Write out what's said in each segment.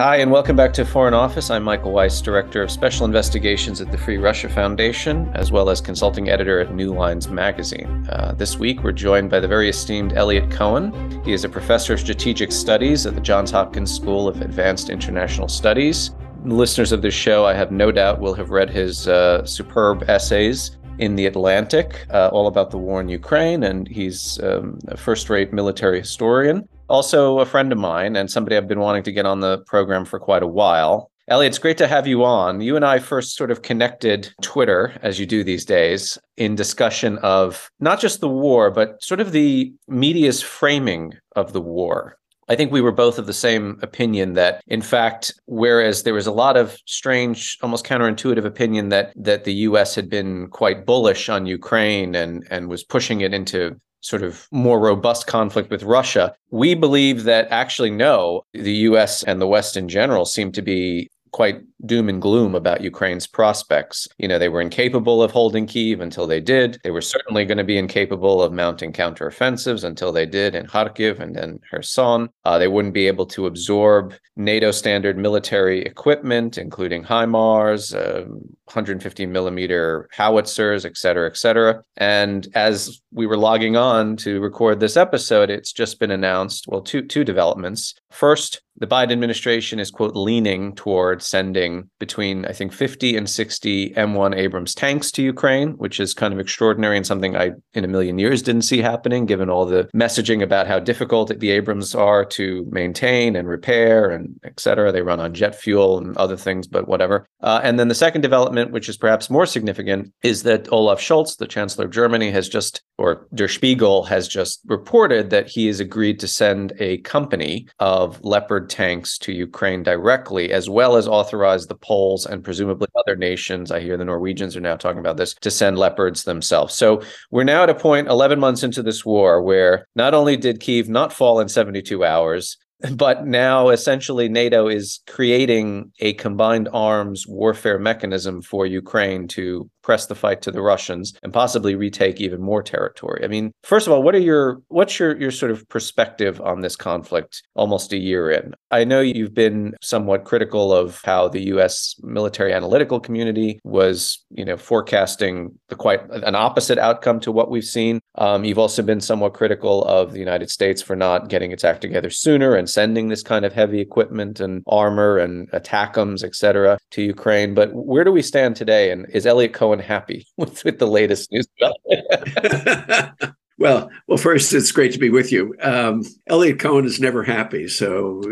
Hi, and welcome back to Foreign Office. I'm Michael Weiss, Director of Special Investigations at the Free Russia Foundation, as well as consulting editor at New Lines Magazine. Uh, this week, we're joined by the very esteemed Eliot Cohen. He is a professor of strategic studies at the Johns Hopkins School of Advanced International Studies. Listeners of this show, I have no doubt, will have read his uh, superb essays in The Atlantic, uh, all about the war in Ukraine, and he's um, a first rate military historian also a friend of mine and somebody I've been wanting to get on the program for quite a while. Ellie, it's great to have you on. You and I first sort of connected Twitter, as you do these days, in discussion of not just the war, but sort of the media's framing of the war. I think we were both of the same opinion that, in fact, whereas there was a lot of strange, almost counterintuitive opinion that that the U.S. had been quite bullish on Ukraine and and was pushing it into sort of more robust conflict with Russia. We believe that actually, no, the US and the West in general seem to be quite doom and gloom about Ukraine's prospects. You know, they were incapable of holding Kiev until they did. They were certainly going to be incapable of mounting counteroffensives until they did in Kharkiv and then Kherson. Uh, they wouldn't be able to absorb NATO standard military equipment, including HIMARS, uh, 150 millimeter howitzers, et cetera, et cetera. And as we were logging on to record this episode, it's just been announced, well, two two developments. First, the Biden administration is quote leaning toward sending between I think 50 and 60 M1 Abrams tanks to Ukraine, which is kind of extraordinary and something I in a million years didn't see happening given all the messaging about how difficult the Abrams are to maintain and repair and et cetera. They run on jet fuel and other things, but whatever. Uh, and then the second development, which is perhaps more significant, is that Olaf Scholz, the Chancellor of Germany, has just, or Der Spiegel has just reported that he has agreed to send a company of Leopard tanks to Ukraine directly, as well as authorize the Poles and presumably other nations. I hear the Norwegians are now talking about this to send Leopards themselves. So we're now at a point 11 months into this war where not only did Kiev not fall in 72 hours, but now essentially NATO is creating a combined arms warfare mechanism for Ukraine to press the fight to the Russians and possibly retake even more territory. I mean, first of all, what are your what's your your sort of perspective on this conflict almost a year in? I know you've been somewhat critical of how the US military analytical community was, you know, forecasting the quite an opposite outcome to what we've seen. Um, you've also been somewhat critical of the United States for not getting its act together sooner and sending this kind of heavy equipment and armor and ATACMS, et cetera, to Ukraine. But where do we stand today? And is Eliot Cohen happy with, with the latest news well, well, first, it's great to be with you. Um, Eliot Cohen is never happy, so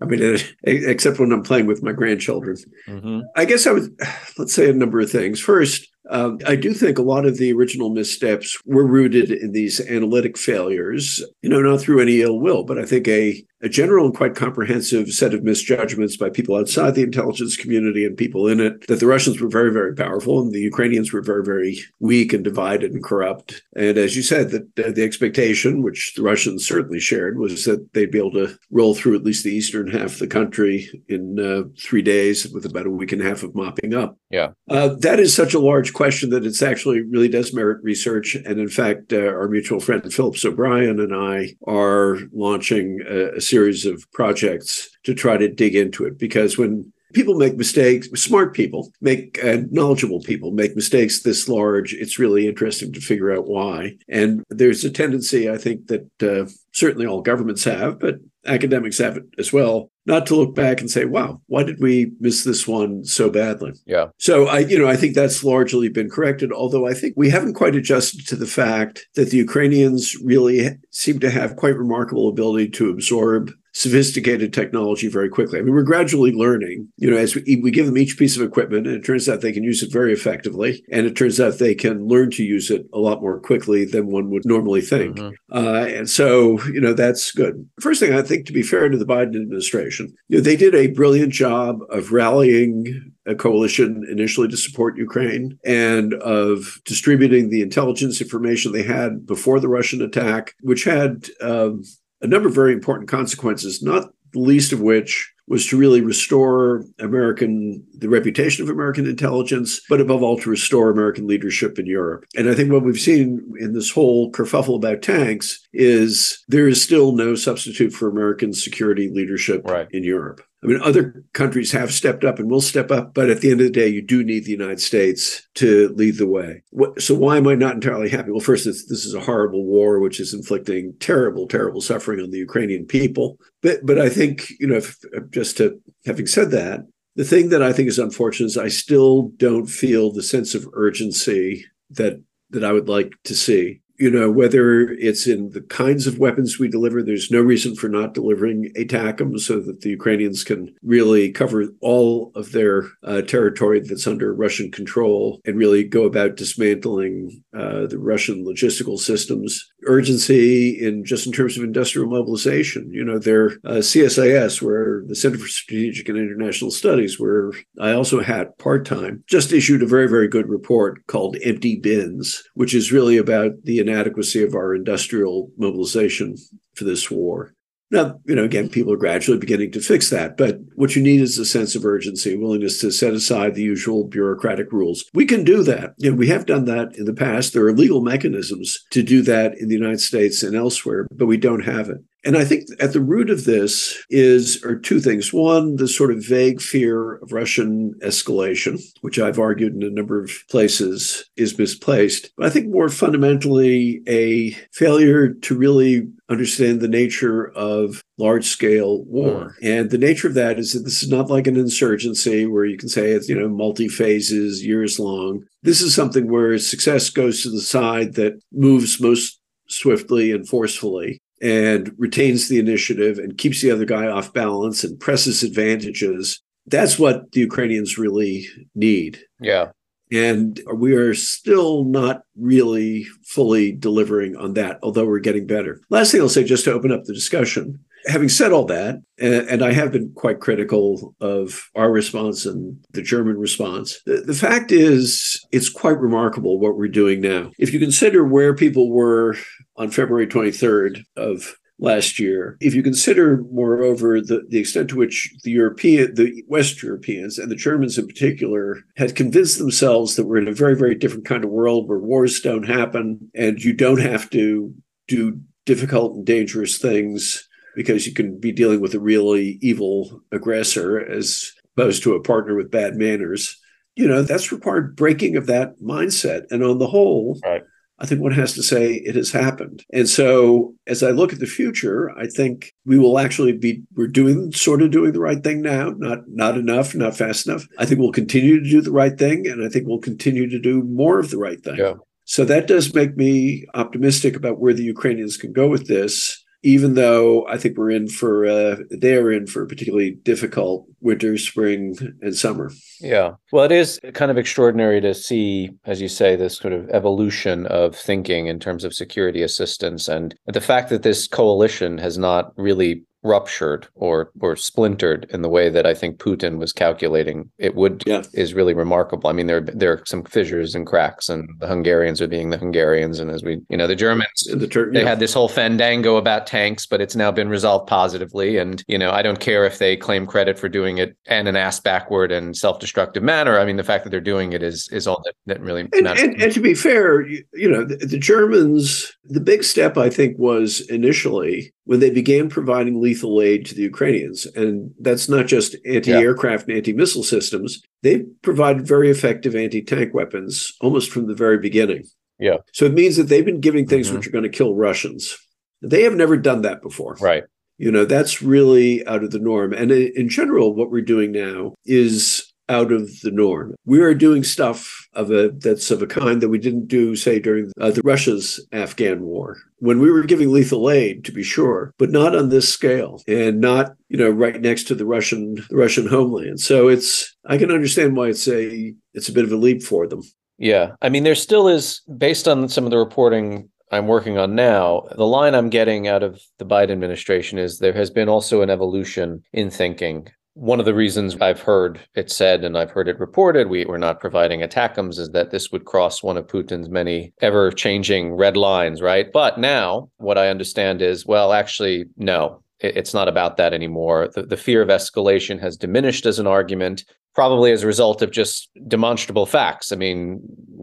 I mean, except when I'm playing with my grandchildren. Mm-hmm. I guess I would let's say a number of things. First, um, I do think a lot of the original missteps were rooted in these analytic failures, you know, not through any ill will, but I think a a general and quite comprehensive set of misjudgments by people outside the intelligence community and people in it that the Russians were very, very powerful and the Ukrainians were very, very weak and divided and corrupt. And as you said, that the expectation, which the Russians certainly shared, was that they'd be able to roll through at least the eastern half of the country in uh, three days with about a week and a half of mopping up. Yeah. Uh, that is such a large question that it's actually really does merit research. And in fact, uh, our mutual friend Phillips O'Brien and I are launching a, a series of projects to try to dig into it. Because when people make mistakes smart people make uh, knowledgeable people make mistakes this large it's really interesting to figure out why. And there's a tendency i think that uh, certainly all governments have but academics have it as well not to look back and say wow why did we miss this one so badly? Yeah. So i you know i think that's largely been corrected although i think we haven't quite adjusted to the fact that the ukrainians really seem to have quite remarkable ability to absorb sophisticated technology very quickly. I mean, we're gradually learning, you know, as we, we give them each piece of equipment, and it turns out they can use it very effectively. And it turns out they can learn to use it a lot more quickly than one would normally think. Mm-hmm. Uh, and so, you know, that's good. First thing I think, to be fair to the Biden administration, you know, they did a brilliant job of rallying a coalition initially to support Ukraine and of distributing the intelligence information they had before the Russian attack, which had um, a number of very important consequences, not the least of which was to really restore American the reputation of American intelligence, but above all to restore American leadership in Europe. And I think what we've seen in this whole kerfuffle about tanks is there is still no substitute for American security leadership right. in Europe. I mean, other countries have stepped up and will step up, but at the end of the day, you do need the United States to lead the way. So, why am I not entirely happy? Well, first, this is a horrible war which is inflicting terrible, terrible suffering on the Ukrainian people. But, but I think, you know, if, just to having said that, the thing that I think is unfortunate is I still don't feel the sense of urgency that that I would like to see you know, whether it's in the kinds of weapons we deliver, there's no reason for not delivering ATACMS so that the Ukrainians can really cover all of their uh, territory that's under Russian control and really go about dismantling uh, the Russian logistical systems. Urgency in just in terms of industrial mobilization. You know, their uh, CSIS, where the Center for Strategic and International Studies, where I also had part time, just issued a very, very good report called Empty Bins, which is really about the inadequacy of our industrial mobilization for this war. Now, you know, again, people are gradually beginning to fix that, but what you need is a sense of urgency, willingness to set aside the usual bureaucratic rules. We can do that. Know, we have done that in the past. There are legal mechanisms to do that in the United States and elsewhere, but we don't have it. And I think at the root of this is are two things. One, the sort of vague fear of Russian escalation, which I've argued in a number of places is misplaced. But I think more fundamentally, a failure to really understand the nature of large scale war. Mm. And the nature of that is that this is not like an insurgency where you can say it's, you know, multi phases, years long. This is something where success goes to the side that moves most swiftly and forcefully and retains the initiative and keeps the other guy off balance and presses advantages. That's what the Ukrainians really need. Yeah. And we are still not really fully delivering on that, although we're getting better. Last thing I'll say, just to open up the discussion, having said all that, and, I have been quite critical of our response and the German response, the, the fact is, it's quite remarkable what we're doing now. If you consider where people were on February 23rd of last year. If you consider, moreover, the, the extent to which the European, the West Europeans, and the Germans in particular, had convinced themselves that we're in a very, very different kind of world where wars don't happen and you don't have to do difficult and dangerous things because you can be dealing with a really evil aggressor as opposed to a partner with bad manners. You know, that's required breaking of that mindset. And on the whole, right. I think one has to say it has happened. And so as I look at the future, I think we will actually be we're doing sort of doing the right thing now, not not enough, not fast enough. I think we'll continue to do the right thing and I think we'll continue to do more of the right thing. Yeah. So that does make me optimistic about where the Ukrainians can go with this even though I think we're in for uh, they are in for a particularly difficult winter, spring, and summer. Yeah, well, it is kind of extraordinary to see, as you say, this sort of evolution of thinking in terms of security assistance, and the fact that this coalition has not really ruptured or or splintered in the way that I think Putin was calculating it would yeah. is really remarkable. I mean, there there are some fissures and cracks, and the Hungarians are being the Hungarians, and as we you know, the Germans the Tur- they yeah. had this whole fandango about tanks, but it's now been resolved positively. And you know, I don't care if they claim credit for doing it and an ass backward and self destructive manner. I mean, the fact that they're doing it is is all that, that really and, matters. And, and to be fair, you, you know, the, the Germans, the big step I think was initially when they began providing lethal aid to the Ukrainians. And that's not just anti aircraft yeah. and anti missile systems, they provided very effective anti tank weapons almost from the very beginning. Yeah. So it means that they've been giving things mm-hmm. which are going to kill Russians. They have never done that before. Right. You know, that's really out of the norm. And in general, what we're doing now is out of the norm. We are doing stuff of a that's of a kind that we didn't do, say, during uh, the Russia's Afghan war, when we were giving lethal aid, to be sure, but not on this scale, and not you know right next to the Russian the Russian homeland. So it's I can understand why it's a it's a bit of a leap for them. Yeah, I mean, there still is, based on some of the reporting I'm working on now, the line I'm getting out of the Biden administration is there has been also an evolution in thinking one of the reasons I've heard it said and I've heard it reported we, we're not providing ATACMS is that this would cross one of Putin's many ever changing red lines, right? But now what I understand is, well, actually, no, it, it's not about that anymore. The, the fear of escalation has diminished as an argument, probably as a result of just demonstrable facts. I mean,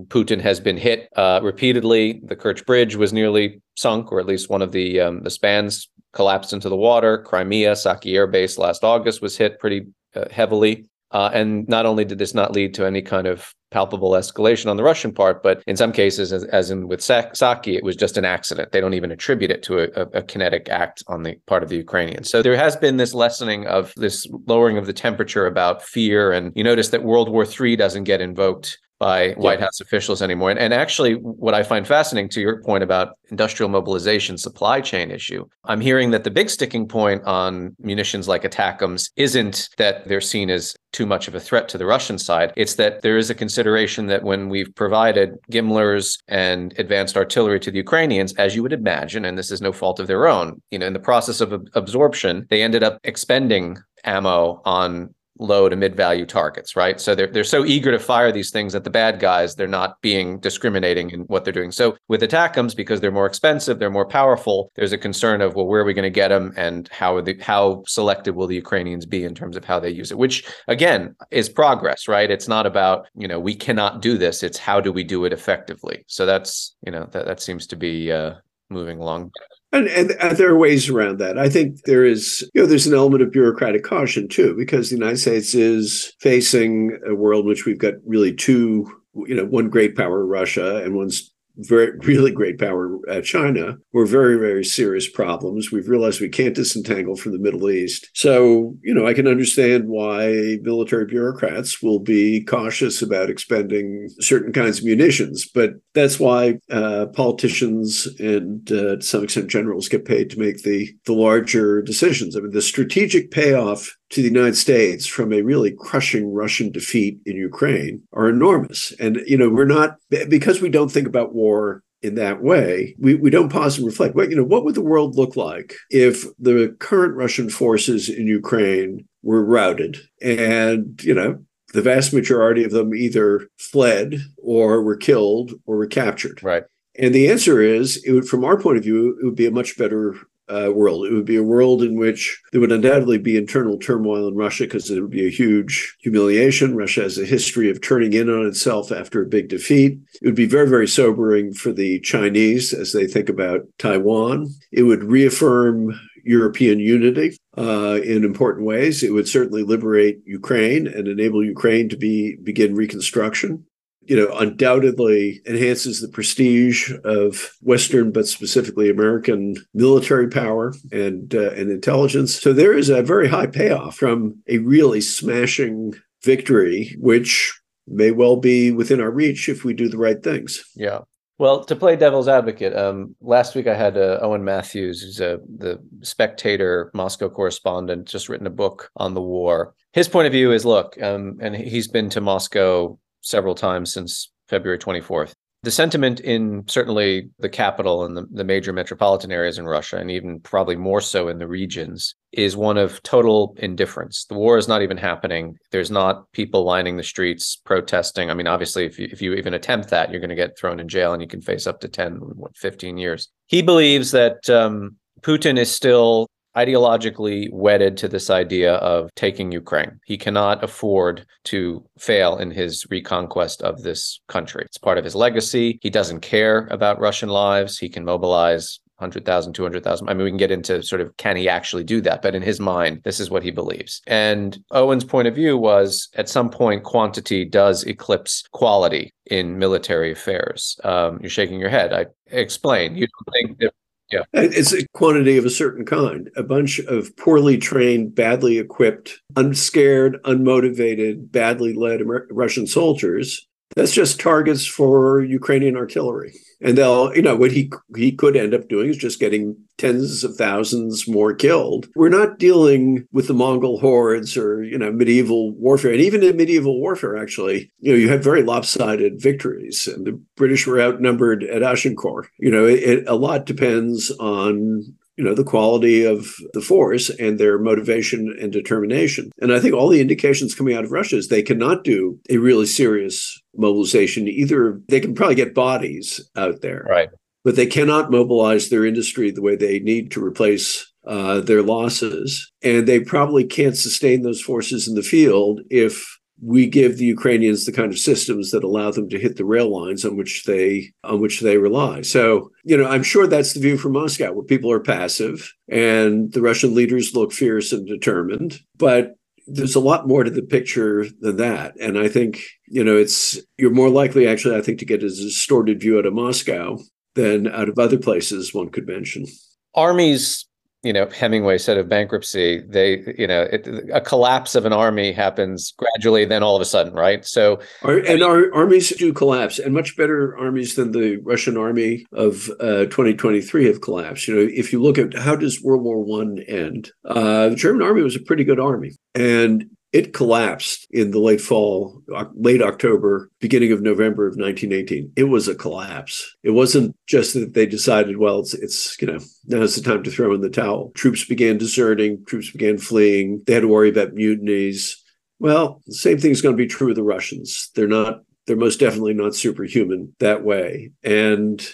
Putin has been hit uh, repeatedly. The Kerch Bridge was nearly sunk, or at least one of the um, the spans collapsed into the water. Crimea, Saki Air Base last August was hit pretty uh, heavily. Uh, and not only did this not lead to any kind of palpable escalation on the Russian part, but in some cases, as, as in with Saki, it was just an accident. They don't even attribute it to a, a, kinetic act on the part of the Ukrainians. So there has been this lessening of this lowering of the temperature about fear. And you notice that World War III doesn't get invoked by White House officials anymore. And, and actually, what I find fascinating to your point about industrial mobilization supply chain issue, I'm hearing that the big sticking point on munitions like ATACMS isn't that they're seen as too much of a threat to the Russian side. It's that there is a consideration that when we've provided GMLRS and advanced artillery to the Ukrainians, as you would imagine, and this is no fault of their own, you know, in the process of absorption, they ended up expending ammo on low to mid value targets, right? So they're they're so eager to fire these things at the bad guys, they're not being discriminating in what they're doing. So with ATACMS, because they're more expensive, they're more powerful, there's a concern of well, where are we going to get them, and how the how selective will the Ukrainians be in terms of how they use it? Which again is progress, right? It's not about you know we cannot do this; it's how do we do it effectively. So that's you know that that seems to be uh, moving along. And, and, there are ways around that. I think there is, you know, there's an element of bureaucratic caution too, because the United States is facing a world which we've got really two, you know, one great power, Russia, and one's very really great power at China were very very serious problems. We've realized we can't disentangle from the Middle East. So you know I can understand why military bureaucrats will be cautious about expending certain kinds of munitions, but that's why uh, politicians and uh, to some extent generals get paid to make the the larger decisions. I mean the strategic payoff to the United States from a really crushing Russian defeat in Ukraine are enormous. And, you know, we're not, because we don't think about war in that way, we, we don't pause and reflect. Well, you know, what would the world look like if the current Russian forces in Ukraine were routed and, you know, the vast majority of them either fled or were killed or were captured. Right. And the answer is, it would, from our point of view, it would be a much better uh, world. It would be a world in which there would undoubtedly be internal turmoil in Russia because it would be a huge humiliation. Russia has a history of turning in on itself after a big defeat. It would be very, very sobering for the Chinese as they think about Taiwan. It would reaffirm European unity uh, in important ways. It would certainly liberate Ukraine and enable Ukraine to be begin reconstruction you know, undoubtedly enhances the prestige of Western, but specifically American military power and uh, and intelligence. So there is a very high payoff from a really smashing victory, which may well be within our reach if we do the right things. Yeah. Well, to play devil's advocate, um, last week I had uh, Owen Matthews, who's a, the Spectator Moscow correspondent, just written a book on the war. His point of view is, look, um, and he's been to Moscow several times since February 24th. The sentiment in certainly the capital and the, the major metropolitan areas in Russia, and even probably more so in the regions, is one of total indifference. The war is not even happening. There's not people lining the streets protesting. I mean, obviously, if you, if you even attempt that, you're going to get thrown in jail and you can face up to 10, what, 15 years. He believes that um, Putin is still ideologically wedded to this idea of taking Ukraine. He cannot afford to fail in his reconquest of this country. It's part of his legacy. He doesn't care about Russian lives. He can mobilize 100,000, 200,000. I mean, we can get into sort of can he actually do that? But in his mind, this is what he believes. And Owen's point of view was at some point, quantity does eclipse quality in military affairs. Um, you're shaking your head. I explain. You don't think that yeah. Uh, it's a quantity of a certain kind. A bunch of poorly trained, badly equipped, unscared, unmotivated, badly led Amer- Russian soldiers. That's just targets for Ukrainian artillery. And they'll you know what he he could end up doing is just getting tens of thousands more killed. We're not dealing with the mongol hordes or you know medieval warfare. And even in medieval warfare actually you know you had very lopsided victories. And the british were outnumbered at agincourt. You know it, it, a lot depends on you know the quality of the force and their motivation and determination. And i think all the indications coming out of russia is they cannot do a really serious mobilization either. They can probably get bodies out there right. but they cannot mobilize their industry the way they need to replace uh, their losses. And they probably can't sustain those forces in the field if we give the Ukrainians the kind of systems that allow them to hit the rail lines on which they on which they rely. So, you know, I'm sure that's the view from Moscow, where people are passive and the Russian leaders look fierce and determined. But there's a lot more to the picture than that. And I think, you know, it's you're more likely actually, I think, to get a distorted view out of Moscow than out of other places one could mention. Armies you know Hemingway said of bankruptcy, they you know it, a collapse of an army happens gradually, then all of a sudden, right? So and our armies do collapse, and much better armies than the Russian army of uh, 2023 have collapsed. You know, if you look at how does World War One end, uh, the German army was a pretty good army, and it collapsed in the late fall, late October, beginning of November of 1918. It was a collapse. It wasn't just that they decided, well, it's, it's you know, now's the time to throw in the towel. Troops began deserting, troops began fleeing. They had to worry about mutinies. Well, the same thing is going to be true of the Russians. They're not, they're most definitely not superhuman that way. And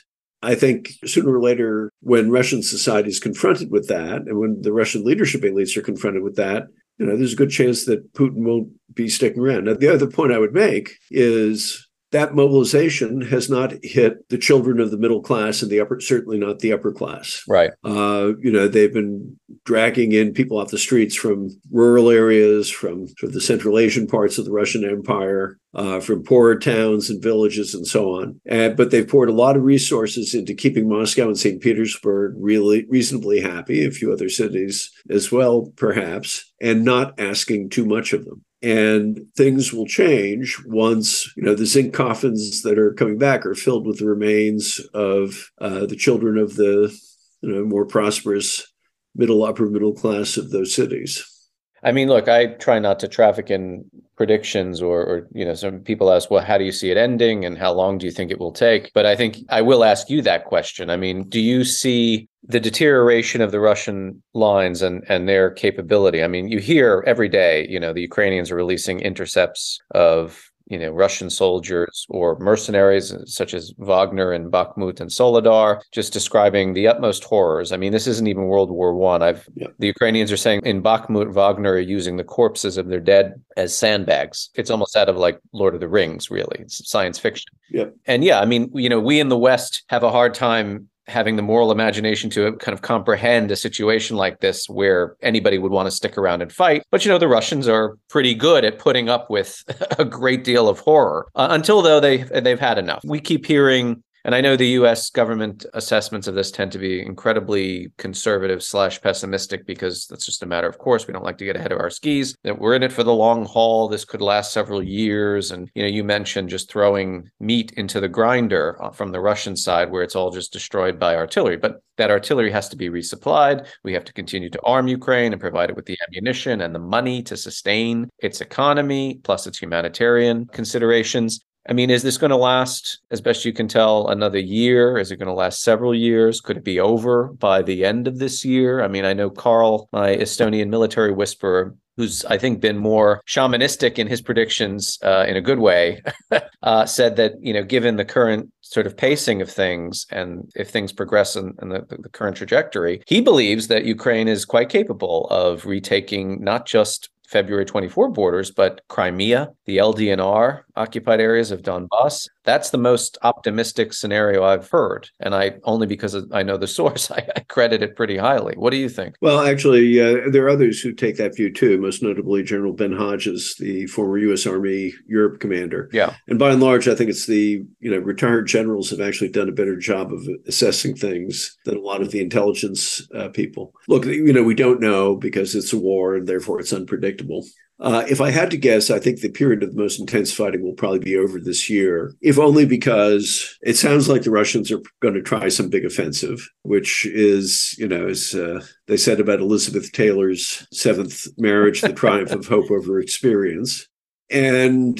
I think sooner or later, when Russian society is confronted with that, and when the Russian leadership elites are confronted with that, you know, there's a good chance that Putin won't be sticking around. Now, the other point I would make is that mobilization has not hit the children of the middle class and the upper, certainly not the upper class. Right. Uh, you know, they've been dragging in people off the streets from rural areas, from sort of the Central Asian parts of the Russian Empire, uh, from poorer towns and villages and so on. And, but they've poured a lot of resources into keeping Moscow and St. Petersburg really reasonably happy, a few other cities as well, perhaps, and not asking too much of them and things will change once you know the zinc coffins that are coming back are filled with the remains of uh, the children of the you know more prosperous middle upper middle class of those cities i mean look i try not to traffic in predictions or, or, you know some people ask well how do you see it ending and how long do you think it will take? But i think i will ask you that question. I mean do you see the deterioration of the russian lines and and their capability? I mean you hear every day you know the ukrainians are releasing intercepts of you know Russian soldiers or mercenaries uh, such as Wagner and Bakhmut and Soledar, just describing the utmost horrors. I mean, this isn't even World War One. I've yeah. the Ukrainians are saying in Bakhmut, Wagner are using the corpses of their dead as sandbags. It's almost out of like Lord of the Rings, really. It's science fiction. Yeah. And yeah, I mean, you know, we in the West have a hard time having the moral imagination to kind of comprehend a situation like this where anybody would want to stick around and fight. But you know, the Russians are pretty good at putting up with a great deal of horror uh, until though they they've had enough. We keep hearing and I know the U.S. government assessments of this tend to be incredibly conservative slash pessimistic because that's just a matter of course. We don't like to get ahead of our skis. That we're in it for the long haul. This could last several years. And you know, you mentioned just throwing meat into the grinder uh, from the Russian side, where it's all just destroyed by artillery. But that artillery has to be resupplied. We have to continue to arm Ukraine and provide it with the ammunition and the money to sustain its economy, plus its humanitarian considerations. I mean, is this going to last, as best you can tell, another year? Is it going to last several years? Could it be over by the end of this year? I mean, I know Carl, my Estonian military whisperer, who's I think been more shamanistic in his predictions uh, in a good way, uh, said that you know, given the current sort of pacing of things, and if things progress in, in the, the current trajectory, he believes that Ukraine is quite capable of retaking not just February 24 borders, but Crimea, the LDNR occupied areas of Donbass. That's the most optimistic scenario I've heard. And I only because I know the source, I, I credit it pretty highly. What do you think? Well, actually, uh, there are others who take that view too, most notably General Ben Hodges, the former U.S. Army Europe commander. Yeah. And by and large, I think it's the, you know, retired generals have actually done a better job of assessing things than a lot of the intelligence uh, people. Look, you know, we don't know because it's a war and therefore it's unpredictable predictable. Uh, if I had to guess, I think the period of the most intense fighting will probably be over this year, if only because it sounds like the Russians are going to try some big offensive, which is, you know, as uh, they said about Elizabeth Taylor's seventh marriage, the triumph of hope over experience. And,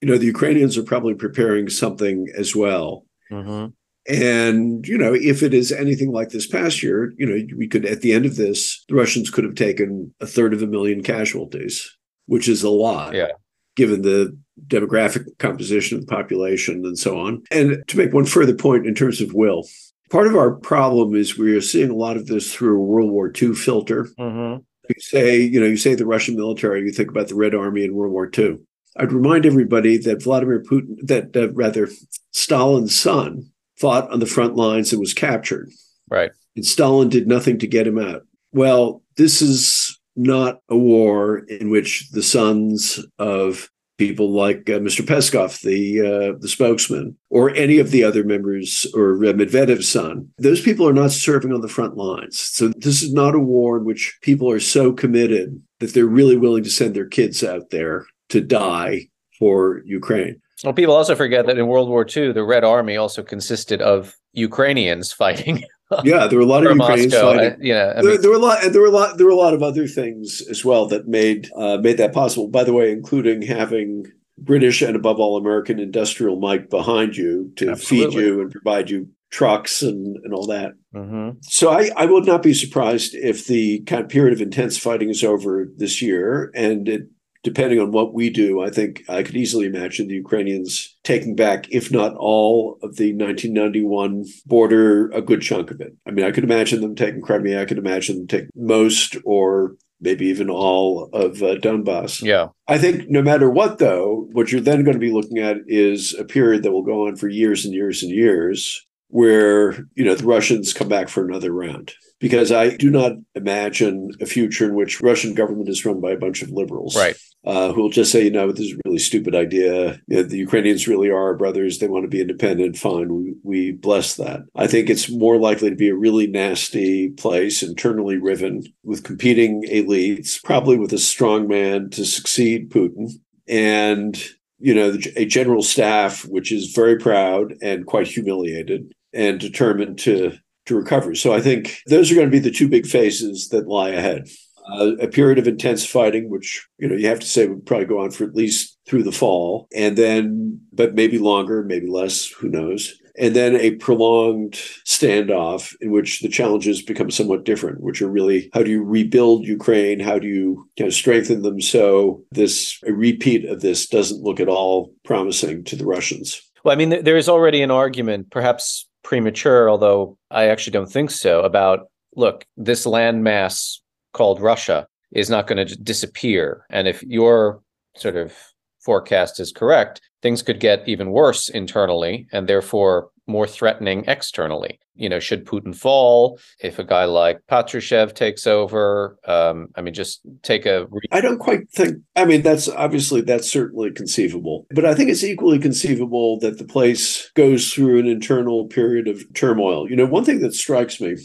you know, the Ukrainians are probably preparing something as well. Mm-hmm. And, you know, if it is anything like this past year, you know, we could, at the end of this, the Russians could have taken a third of a million casualties, which is a lot. Yeah. Given the demographic composition of the population and so on. And to make one further point in terms of will, part of our problem is we are seeing a lot of this through a World War II filter. Mm-hmm. You say, you know, you say the Russian military, you think about the Red Army in World War II. I'd remind everybody that Vladimir Putin, that uh, rather Stalin's son, fought on the front lines and was captured. Right. And Stalin did nothing to get him out. Well, this is not a war in which the sons of people like uh, Mr. Peskov, the uh, the spokesman, or any of the other members, or uh, Medvedev's son. Those people are not serving on the front lines. So this is not a war in which people are so committed that they're really willing to send their kids out there to die for Ukraine. Well, people also forget that in World War II, the Red Army also consisted of Ukrainians fighting. yeah, there were a lot of Ukrainians Moscow. fighting. Uh, yeah, I there, mean, there, were a lot, and there were a lot, there were a lot of other things as well that made uh, made that possible. By the way, including having British and above all American industrial might behind you to Absolutely. feed you and provide you trucks and, and all that. Mm-hmm. So I, I would not be surprised if the kind of period of intense fighting is over this year and it depending on what we do, I think I could easily imagine the Ukrainians taking back, if not all, of the 1991 border, a good chunk of it. I mean, I could imagine them taking Crimea. I could imagine them taking most or maybe even all of uh, Donbass. Yeah. I think no matter what, though, what you're then going to be looking at is a period that will go on for years and years and years where, you know, the Russians come back for another round because I do not imagine a future in which Russian government is run by a bunch of liberals. Right. Uh, who will just say, you know, this is a really stupid idea. You know, the Ukrainians really are our brothers. They want to be independent. Fine. We, we bless that. I think it's more likely to be a really nasty place, internally riven, with competing elites, probably with a strong man to succeed Putin. And you know, a general staff which is very proud and quite humiliated and determined to to recover. So I think those are going to be the two big phases that lie ahead. Uh, a period of intense fighting, which you know you have to say would probably go on for at least through the fall, and then, but maybe longer, maybe less, who knows? And then a prolonged standoff in which the challenges become somewhat different, which are really how do you rebuild Ukraine? How do you kind of strengthen them so this a repeat of this doesn't look at all promising to the Russians? Well, I mean, there is already an argument, perhaps premature, although I actually don't think so, about look, this landmass called Russia is not going to disappear. And if your sort of forecast is correct, things could get even worse internally and therefore more threatening externally. You know, should Putin fall, if a guy like Patrushev takes over, um, I mean, just take a. Re- I don't quite think. I mean, that's obviously that's certainly conceivable, but I think it's equally conceivable that the place goes through an internal period of turmoil. You know, one thing that strikes me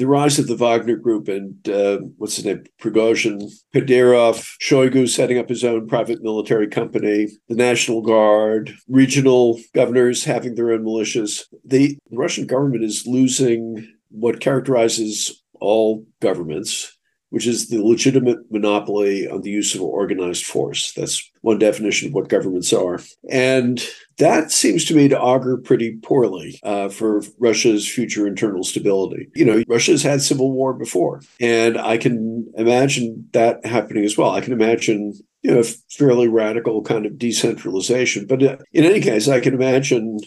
the rise of the Wagner Group and uh, what's his name, Prigozhin, Kadyrov, Shoigu setting up his own private military company, the National Guard, regional governors having their own militias. The Russian government is losing what characterizes all governments which is the legitimate monopoly on the use of organized force. That's one definition of what governments are. And that seems to me to augur pretty poorly uh, for Russia's future internal stability. You know, Russia's had civil war before, and I can imagine that happening as well. I can imagine you know, fairly radical kind of decentralization. But uh, in any case, I can imagine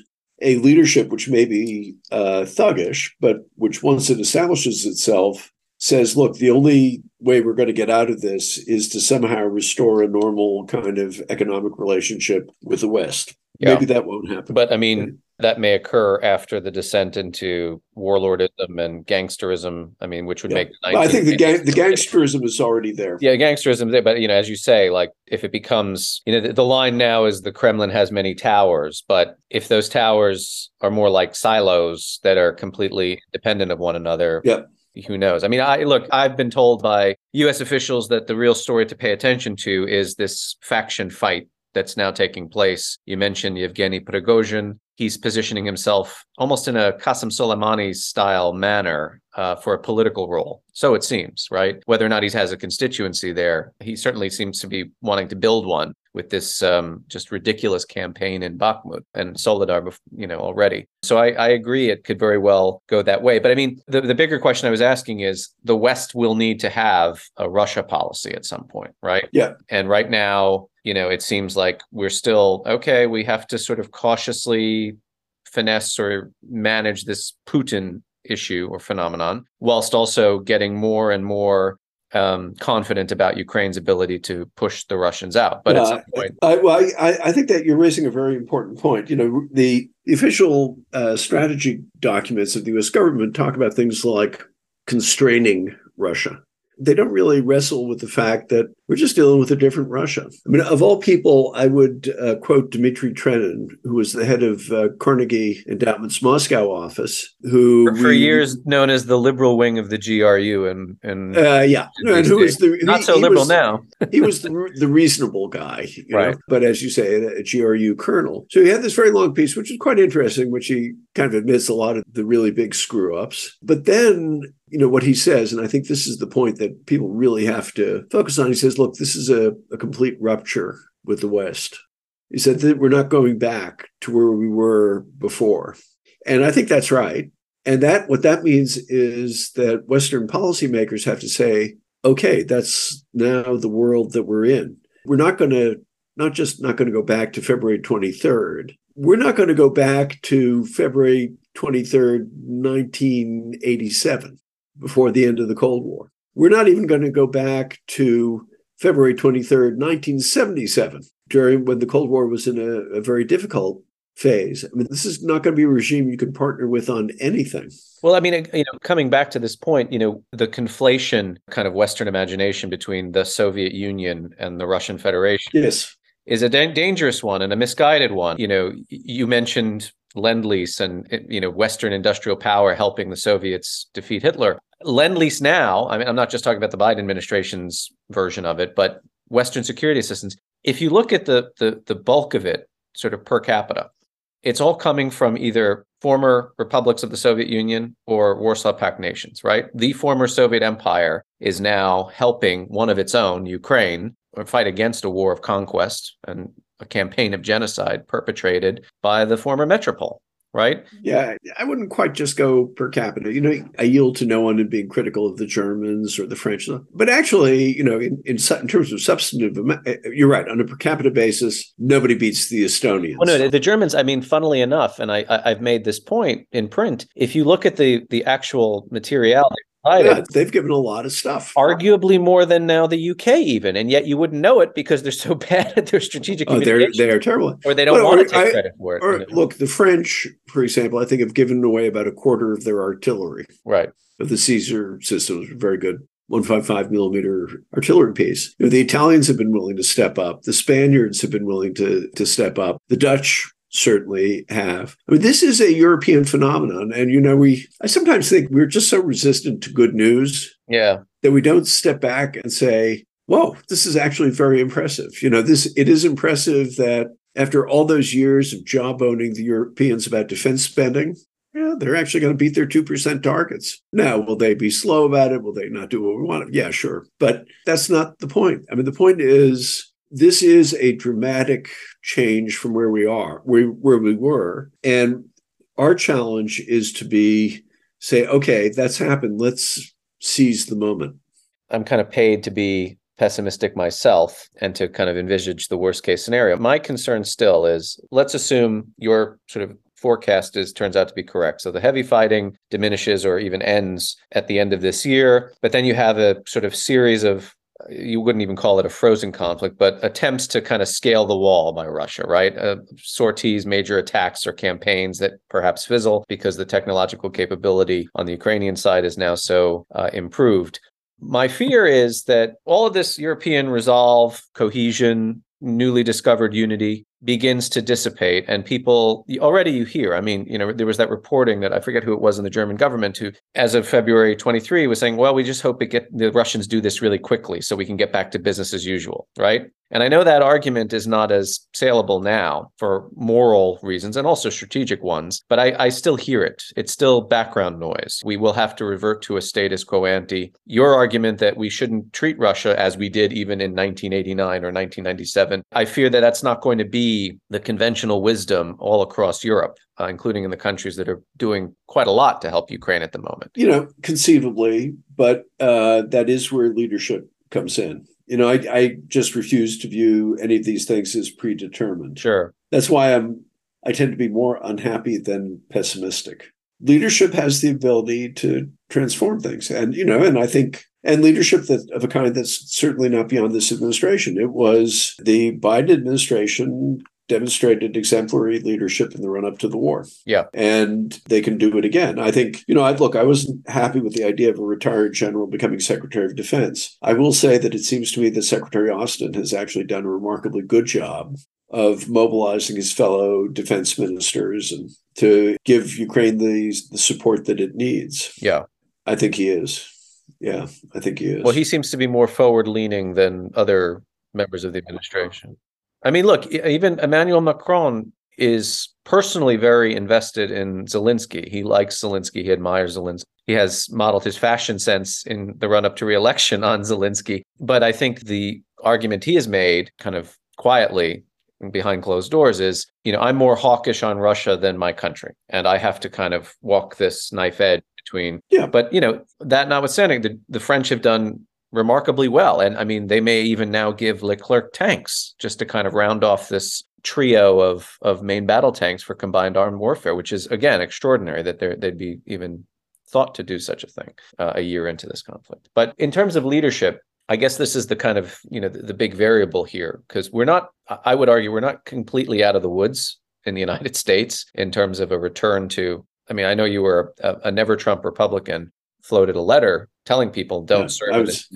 a leadership which may be uh, thuggish, but which once it establishes itself says, look, the only way we're going to get out of this is to somehow restore a normal kind of economic relationship with the West. Yeah. Maybe that won't happen. But I mean, that may occur after the descent into warlordism and gangsterism. I mean, which would yeah. make. I think the gang, the gangsterism is already there. Yeah, gangsterism there, but you know, as you say, like if it becomes, you know, the, the line now is the Kremlin has many towers, but if those towers are more like silos that are completely dependent of one another, yeah who knows? I mean, I look, I've been told by US officials that the real story to pay attention to is this faction fight that's now taking place. You mentioned Yevgeny Prigozhin. He's positioning himself almost in a Qasem Soleimani style manner uh, for a political role. So it seems, right? Whether or not he has a constituency there, he certainly seems to be wanting to build one with this um, just ridiculous campaign in Bakhmut and Soledar, you know, already. So I, I, agree it could very well go that way. But I mean, the, the bigger question I was asking is the West will need to have a Russia policy at some point, right? Yeah. And right now, you know, it seems like we're still okay. We have to sort of cautiously finesse or manage this Putin issue or phenomenon, whilst also getting more and more um, confident about Ukraine's ability to push the Russians out. But point, I, well, I, I think that you're raising a very important point. You know, the official uh, strategy documents of the U.S. government talk about things like constraining Russia they don't really wrestle with the fact that we're just dealing with a different Russia. I mean, of all people, I would uh, quote Dmitry Trenin, who was the head of uh, Carnegie Endowment's Moscow office, who for, for we, years known as the liberal wing of the GRU, and and uh, yeah, and who was the not he, so liberal was, now. he was the, the reasonable guy, right? Know? But as you say, a, a GRU colonel. So he had this very long piece, which is quite interesting, which he kind of admits a lot of the really big screw ups. But then you know what he says and i think this is the point that people really have to focus on. He says look this is a, a complete rupture with the west. He said that we're not going back to where we were before. And i think that's right. And that what that means is that western policymakers have to say okay that's now the world that we're in. We're not going to not just not going to go back to february 23rd we're not going to go back to february 23rd 1987 before the end of the Cold War. We're not even going to go back to February 23rd, 1977, during when the Cold War was in a, a very difficult phase. I mean, this is not going to be a regime you can partner with on anything. Well, I mean, you know, coming back to this point, you know, the conflation kind of Western imagination between the Soviet Union and the Russian Federation. Yes. Is a da- dangerous one and a misguided one. You know, you mentioned lend lease and you know Western industrial power helping the Soviets defeat Hitler. Lend lease now. I mean, I'm not just talking about the Biden administration's version of it, but Western security assistance. If you look at the the the bulk of it, sort of per capita, it's all coming from either former republics of the Soviet Union or Warsaw Pact nations, right? The former Soviet Empire is now helping one of its own, Ukraine, fight against a war of conquest and a campaign of genocide perpetrated by the former metropole right? Yeah, I wouldn't quite just go per capita. You know, I yield to no one in being critical of the Germans or the French, but actually, you know, in, in, in terms of substantive, eh, you're right. On a per capita basis, nobody beats the Estonians. Oh no, the Germans. I mean, funnily enough, and I, I I've made this point in print. If you look at the the actual materiality yeah, they've given a lot of stuff. Arguably more than now the UK even, and yet you wouldn't know it because they're so bad at their strategic. Oh, they're they are terrible, or they don't but, want to take I, credit for it. Or, you know? Look, the French, for example, I think have given away about a quarter of their artillery. Right. Of the Caesar systems, very good. 155 millimeter artillery piece. You know, the Italians have been willing to step up. The Spaniards have been willing to to step up. The Dutch certainly have. I mean, this is a European phenomenon. And, you know, we, I sometimes think we're just so resistant to good news. Yeah. That we don't step back and say, whoa, this is actually very impressive. You know, this, it is impressive that after all those years of jawboning the Europeans about defense spending, yeah, they're actually going to beat their 2% targets. Now, will they be slow about it? Will they not do what we want? Yeah, sure. But that's not the point. I mean, the point is this is a dramatic change from where we are, where, where we were. And our challenge is to be say, okay, that's happened. Let's seize the moment. I'm kind of paid to be pessimistic myself and to kind of envisage the worst case scenario. My concern still is let's assume your sort of forecast is turns out to be correct. So the heavy fighting diminishes or even ends at the end of this year, but then you have a sort of series of you wouldn't even call it a frozen conflict, but attempts to kind of scale the wall by Russia, right? Uh, sorties, major attacks, or campaigns that perhaps fizzle because the technological capability on the Ukrainian side is now so uh, improved. My fear is that all of this European resolve, cohesion, newly discovered unity begins to dissipate and people already you hear i mean you know there was that reporting that i forget who it was in the german government who as of february 23 was saying well we just hope it get the russians do this really quickly so we can get back to business as usual right and I know that argument is not as saleable now for moral reasons and also strategic ones, but I, I, still hear it. It's still background noise. We will have to revert to a status quo ante. Your argument that we shouldn't treat Russia as we did even in 1989 or 1997, I fear that that's not going to be the conventional wisdom all across Europe. Uh, including in the countries that are doing quite a lot to help Ukraine at the moment. You know, conceivably, but uh, that is where leadership comes in you know, I, I just refuse to view any of these things as predetermined. Sure. That's why I'm I tend to be more unhappy than pessimistic. Leadership has the ability to transform things. And, you know, and I think and leadership that of a kind that's certainly not beyond this administration. It was the Biden administration demonstrated exemplary leadership in the run up to the war. Yeah. And they can do it again. I think, you know, I look, I wasn't happy with the idea of a retired general becoming Secretary of Defense. I will say that it seems to me that Secretary Austin has actually done a remarkably good job of mobilizing his fellow defense ministers and to give Ukraine the, the support that it needs. Yeah. I think he is. Yeah, I think he is. Well, he seems to be more forward leaning than other members of the administration. I mean, look, even Emmanuel Macron is personally very invested in Zelensky. He likes Zelensky. He admires Zelensky. He has modeled his fashion sense in the run up to re-election on Zelensky. But I think the argument he has made, kind of quietly behind closed doors, is you know I'm more hawkish on Russia than my country, and I have to kind of walk this knife edge between. Yeah. But you know that notwithstanding, the the French have done remarkably well. And I mean, they may even now give Leclerc tanks just to kind of round off this trio of of main battle tanks for combined armed warfare, which is again extraordinary that they'd be even thought to do such a thing uh, a year into this conflict. But in terms of leadership, I guess this is the kind of you know the, the big variable here because we're not. I would argue we're not completely out of the woods in the United States in terms of a return to. I mean, I know you were a, a never Trump Republican, floated a letter telling people don't yeah, serve I was,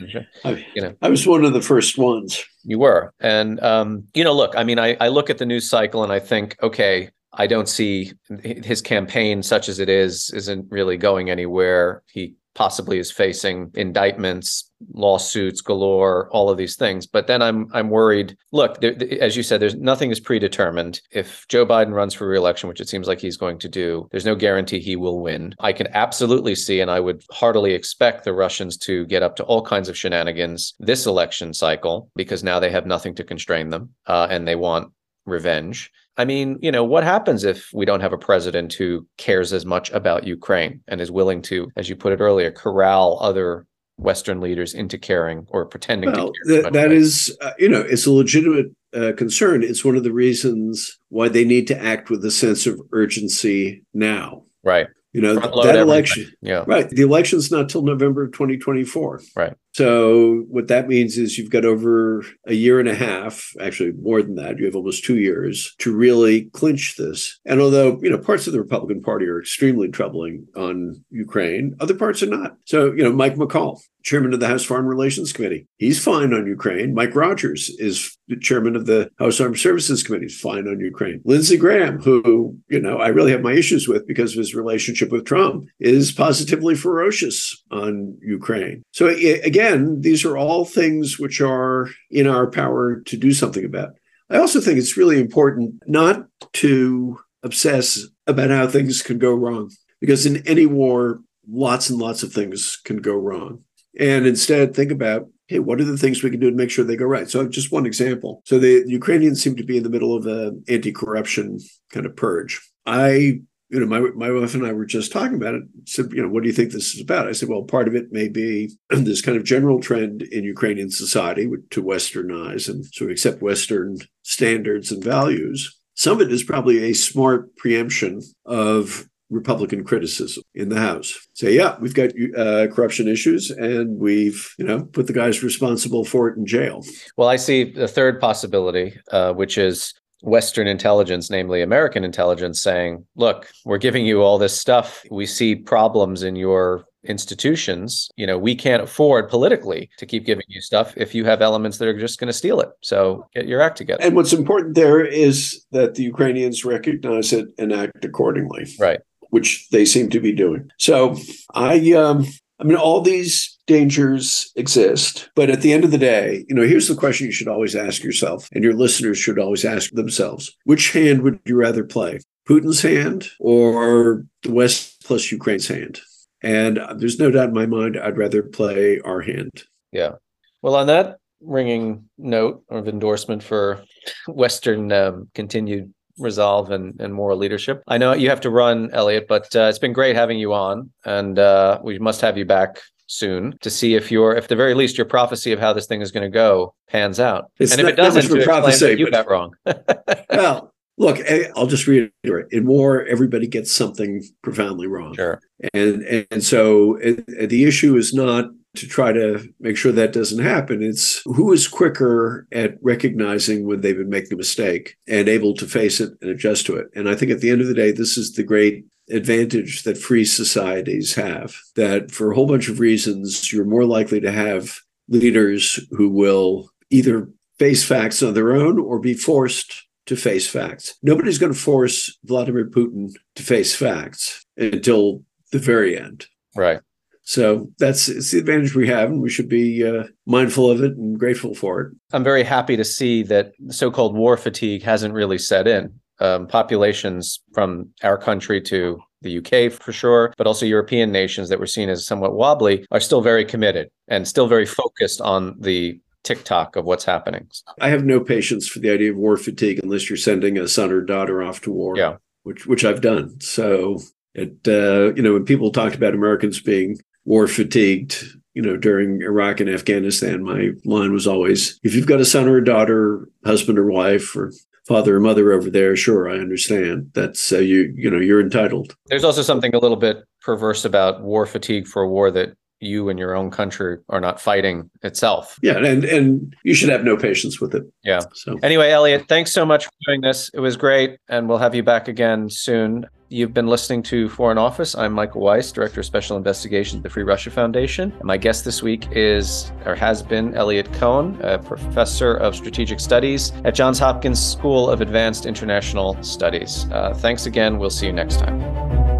I, you know. I was one of the first ones. You were. And um, you know look i mean I, I look at the news cycle and i think okay i don't see his campaign such as it is isn't really going anywhere. He possibly is facing indictments, lawsuits galore, all of these things. But then I'm I'm worried. Look, there, as you said, there's nothing is predetermined. If Joe Biden runs for reelection, which it seems like he's going to do, there's no guarantee he will win. I can absolutely see, and I would heartily expect the Russians to get up to all kinds of shenanigans this election cycle because now they have nothing to constrain them, uh, and they want revenge. I mean, you know, what happens if we don't have a president who cares as much about Ukraine and is willing to, as you put it earlier, corral other Western leaders into caring or pretending well, to care? that is, uh, you know, it's a legitimate uh, concern. It's one of the reasons why they need to act with a sense of urgency now. Right. You know, that election. Yeah. Right. The election's not till November of 2024. Right. So what that means is you've got over a year and a half, actually more than that. You have almost two years to really clinch this. And although, you know, parts of the Republican Party are extremely troubling on Ukraine, other parts are not. So, you know, Mike McCaul, chairman of the House Foreign Relations Committee, he's fine on Ukraine. Mike Rogers is the chairman of the House Armed Services Committee, fine on Ukraine. Lindsey Graham, who, you know, I really have my issues with because of his relationship with Trump, is positively ferocious on Ukraine. So again, again, these are all things which are in our power to do something about. I also think it's really important not to obsess about how things can go wrong, because in any war, lots and lots of things can go wrong. And instead, think about hey, what are the things we can do to make sure they go right? So, just one example. So, the Ukrainians seem to be in the middle of an anti corruption kind of purge. I you know, my my wife and I were just talking about it. Said, you know, what do you think this is about? I said, well, part of it may be this kind of general trend in Ukrainian society to westernize and of accept Western standards and values. Some of it is probably a smart preemption of Republican criticism in the House. Say, yeah, we've got uh, corruption issues, and we've you know put the guys responsible for it in jail. Well, I see the third possibility, uh, which is Western intelligence, namely American intelligence, saying, look, we're giving you all this stuff. We see problems in your institutions. You know, we can't afford politically to keep giving you stuff if you have elements that are just going to steal it. So get your act together. And what's important there is that the Ukrainians recognize it and act accordingly. Right. Which they seem to be doing. So I um I mean, all these dangers exist. But at the end of the day, you know, here's the question you should always ask yourself, and your listeners should always ask themselves which hand would you rather play? Putin's hand or the West plus Ukraine's hand? And there's no doubt in my mind, I'd rather play our hand. Yeah. Well, on that ringing note of endorsement for Western um, continued resolve and, and moral leadership. I know you have to run, Eliot, but uh, it's been great having you on, and uh, we must have you back soon to see if your, if the very least, your prophecy of how this thing is going to go pans out. It's and if it doesn't, to prophecy, you got wrong. well, look, eh, I'll just reiterate: in war, everybody gets something profoundly wrong. Sure. And and so eh, the issue is not to try to make sure that doesn't happen. It's who is quicker at recognizing when they've been making a mistake and able to face it and adjust to it. And I think at the end of the day, this is the great advantage that free societies have that for a whole bunch of reasons, you're more likely to have leaders who will either face facts on their own or be forced to face facts. Nobody's going to force Vladimir Putin to face facts until the very end. Right. So that's it's the advantage we have, and we should be uh, mindful of it and grateful for it. I'm very happy to see that so-called war fatigue hasn't really set in. Um, populations from our country to the UK for sure, but also European nations that were seen as somewhat wobbly are still very committed and still very focused on the TikTok of what's happening. I have no patience for the idea of war fatigue unless you're sending a son or daughter off to war. Yeah. Which which I've done. So it uh, you know, when people talked about Americans being war fatigued, you know, during Iraq and Afghanistan, my line was always if you've got a son or a daughter, husband or wife, or father or mother over there, sure, I understand. That's uh, you, you know, you're entitled. There's also something a little bit perverse about war fatigue for a war that you and your own country are not fighting itself. Yeah, and and you should have no patience with it. Yeah. So anyway, Eliot, thanks so much for doing this. It was great, and we'll have you back again soon. You've been listening to Foreign Office. I'm Michael Weiss, Director of Special Investigations at the Free Russia Foundation. And my guest this week is, or has been, Eliot Cohen, a professor of strategic studies at Johns Hopkins School of Advanced International Studies. Uh, thanks again. We'll see you next time.